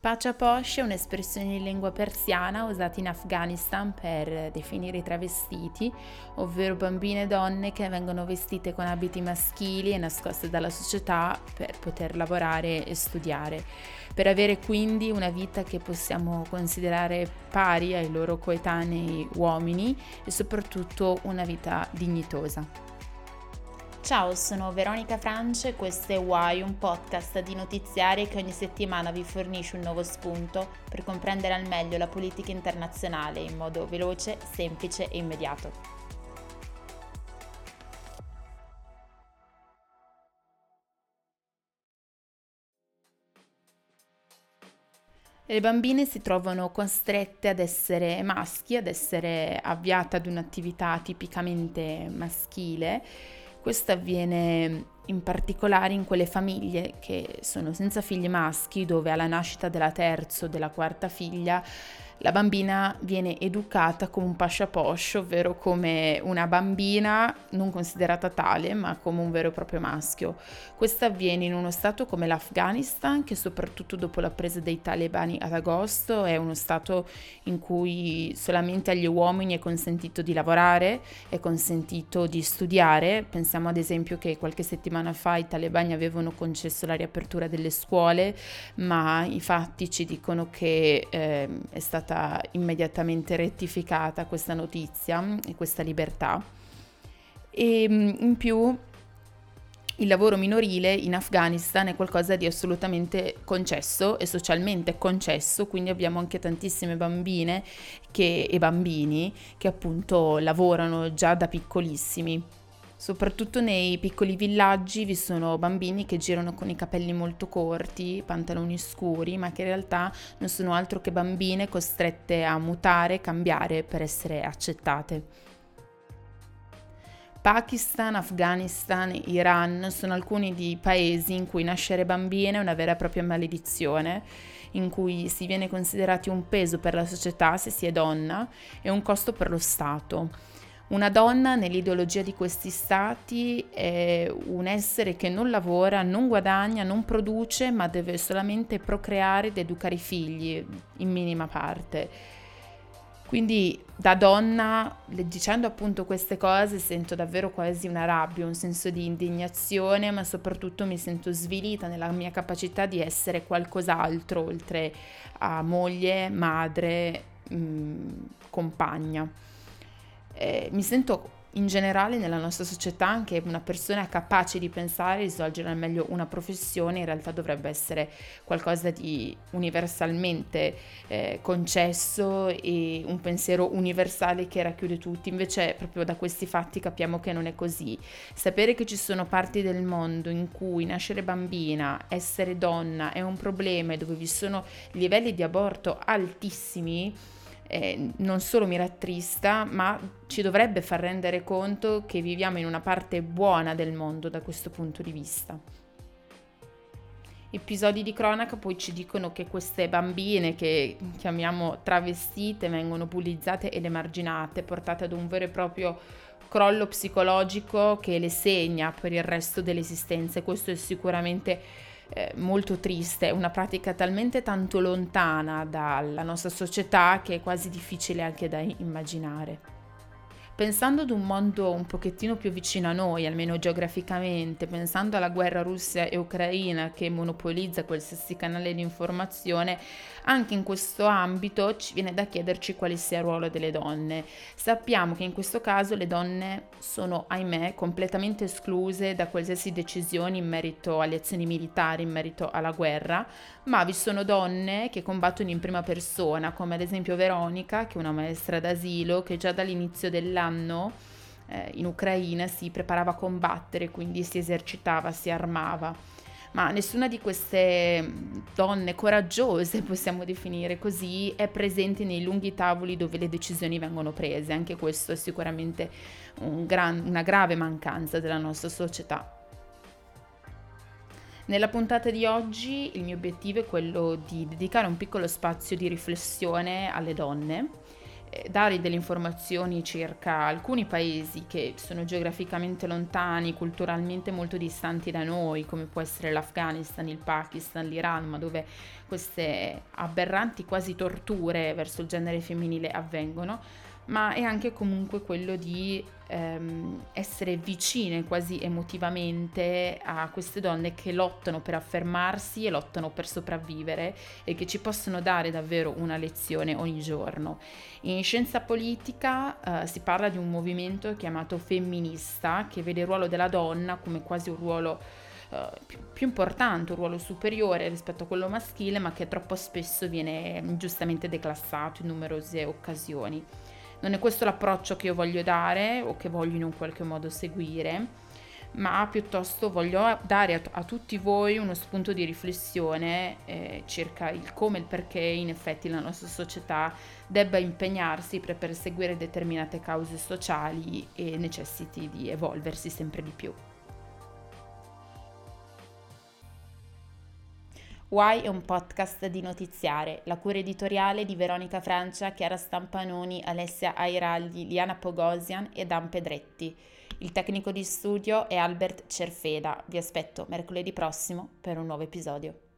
Pacha Posh è un'espressione in lingua persiana usata in Afghanistan per definire i travestiti, ovvero bambine e donne che vengono vestite con abiti maschili e nascoste dalla società per poter lavorare e studiare, per avere quindi una vita che possiamo considerare pari ai loro coetanei uomini e soprattutto una vita dignitosa. Ciao, sono Veronica France e questo è Why, un podcast di notiziari che ogni settimana vi fornisce un nuovo spunto per comprendere al meglio la politica internazionale in modo veloce, semplice e immediato. Le bambine si trovano costrette ad essere maschi, ad essere avviate ad un'attività tipicamente maschile questo avviene in particolare in quelle famiglie che sono senza figli maschi, dove alla nascita della terza o della quarta figlia la bambina viene educata come un pascia posh, ovvero come una bambina non considerata tale, ma come un vero e proprio maschio. Questo avviene in uno stato come l'Afghanistan, che soprattutto dopo la presa dei talebani ad agosto è uno stato in cui solamente agli uomini è consentito di lavorare, è consentito di studiare. Pensiamo ad esempio che qualche settimana fa i talebani avevano concesso la riapertura delle scuole, ma i fatti ci dicono che eh, è stata stata immediatamente rettificata questa notizia e questa libertà. E mm, in più il lavoro minorile in Afghanistan è qualcosa di assolutamente concesso e socialmente concesso, quindi abbiamo anche tantissime bambine che, e bambini che appunto lavorano già da piccolissimi. Soprattutto nei piccoli villaggi vi sono bambini che girano con i capelli molto corti, pantaloni scuri, ma che in realtà non sono altro che bambine costrette a mutare, cambiare per essere accettate. Pakistan, Afghanistan, Iran sono alcuni dei paesi in cui nascere bambine è una vera e propria maledizione, in cui si viene considerati un peso per la società se si è donna e un costo per lo Stato. Una donna nell'ideologia di questi stati è un essere che non lavora, non guadagna, non produce, ma deve solamente procreare ed educare i figli in minima parte. Quindi da donna, dicendo appunto queste cose, sento davvero quasi una rabbia, un senso di indignazione, ma soprattutto mi sento svilita nella mia capacità di essere qualcos'altro oltre a moglie, madre, mh, mm, compagna eh, mi sento in generale nella nostra società anche una persona capace di pensare di svolgere al meglio una professione in realtà dovrebbe essere qualcosa di universalmente eh, concesso e un pensiero universale che racchiude tutti. Invece proprio da questi fatti capiamo che non è così. Sapere che ci sono parti del mondo in cui nascere bambina, essere donna è un problema e dove vi sono livelli di aborto altissimi eh, non solo mi rattrista, ma ci dovrebbe far rendere conto che viviamo in una parte buona del mondo da questo punto di vista. Episodi di cronaca poi ci dicono che queste bambine che chiamiamo travestite vengono bullizzate ed emarginate, portate ad un vero e proprio crollo psicologico che le segna per il resto dell'esistenza e questo è sicuramente eh, molto triste, una pratica talmente tanto lontana dalla nostra società che è quasi difficile anche da immaginare. Pensando ad un mondo un pochettino più vicino a noi, almeno geograficamente, pensando alla guerra russia e ucraina che monopolizza qualsiasi canale di informazione, anche in questo ambito ci viene da chiederci quale sia il ruolo delle donne. Sappiamo che in questo caso le donne sono, ahimè, completamente escluse da qualsiasi decisione in merito alle azioni militari, in merito alla guerra, ma vi sono donne che combattono in prima persona, come ad esempio Veronica, che è una maestra d'asilo che già dall'inizio dell'anno eh, in Ucraina si preparava a combattere, quindi si esercitava, si armava ma nessuna di queste donne coraggiose, possiamo definire così, è presente nei lunghi tavoli dove le decisioni vengono prese. Anche questo è sicuramente un gran, una grave mancanza della nostra società. Nella puntata di oggi il mio obiettivo è quello di dedicare un piccolo spazio di riflessione alle donne dare delle informazioni circa alcuni paesi che sono geograficamente lontani, culturalmente molto distanti da noi, come può essere l'Afghanistan, il Pakistan, l'Iran, ma dove queste aberranti quasi torture verso il genere femminile avvengono ma è anche comunque quello di ehm, essere vicine quasi emotivamente a queste donne che lottano per affermarsi e lottano per sopravvivere e che ci possono dare davvero una lezione ogni giorno. In scienza politica eh, si parla di un movimento chiamato femminista che vede il ruolo della donna come quasi un ruolo Uh, più, più, importante, un ruolo superiore rispetto a quello maschile, ma che troppo spesso viene giustamente declassato in numerose occasioni. Non è questo l'approccio che io voglio dare o che voglio in un qualche modo seguire, ma piuttosto voglio dare a, a tutti voi uno spunto di riflessione eh, circa il come e il perché in effetti la nostra società debba impegnarsi per perseguire determinate cause sociali e necessiti di evolversi sempre di più. Why è un podcast di notiziare, la cura editoriale di Veronica Francia, Chiara Stampanoni, Alessia Airagli, Liana Pogosian e Dan Pedretti. Il tecnico di studio è Albert Cerfeda. Vi aspetto mercoledì prossimo per un nuovo episodio.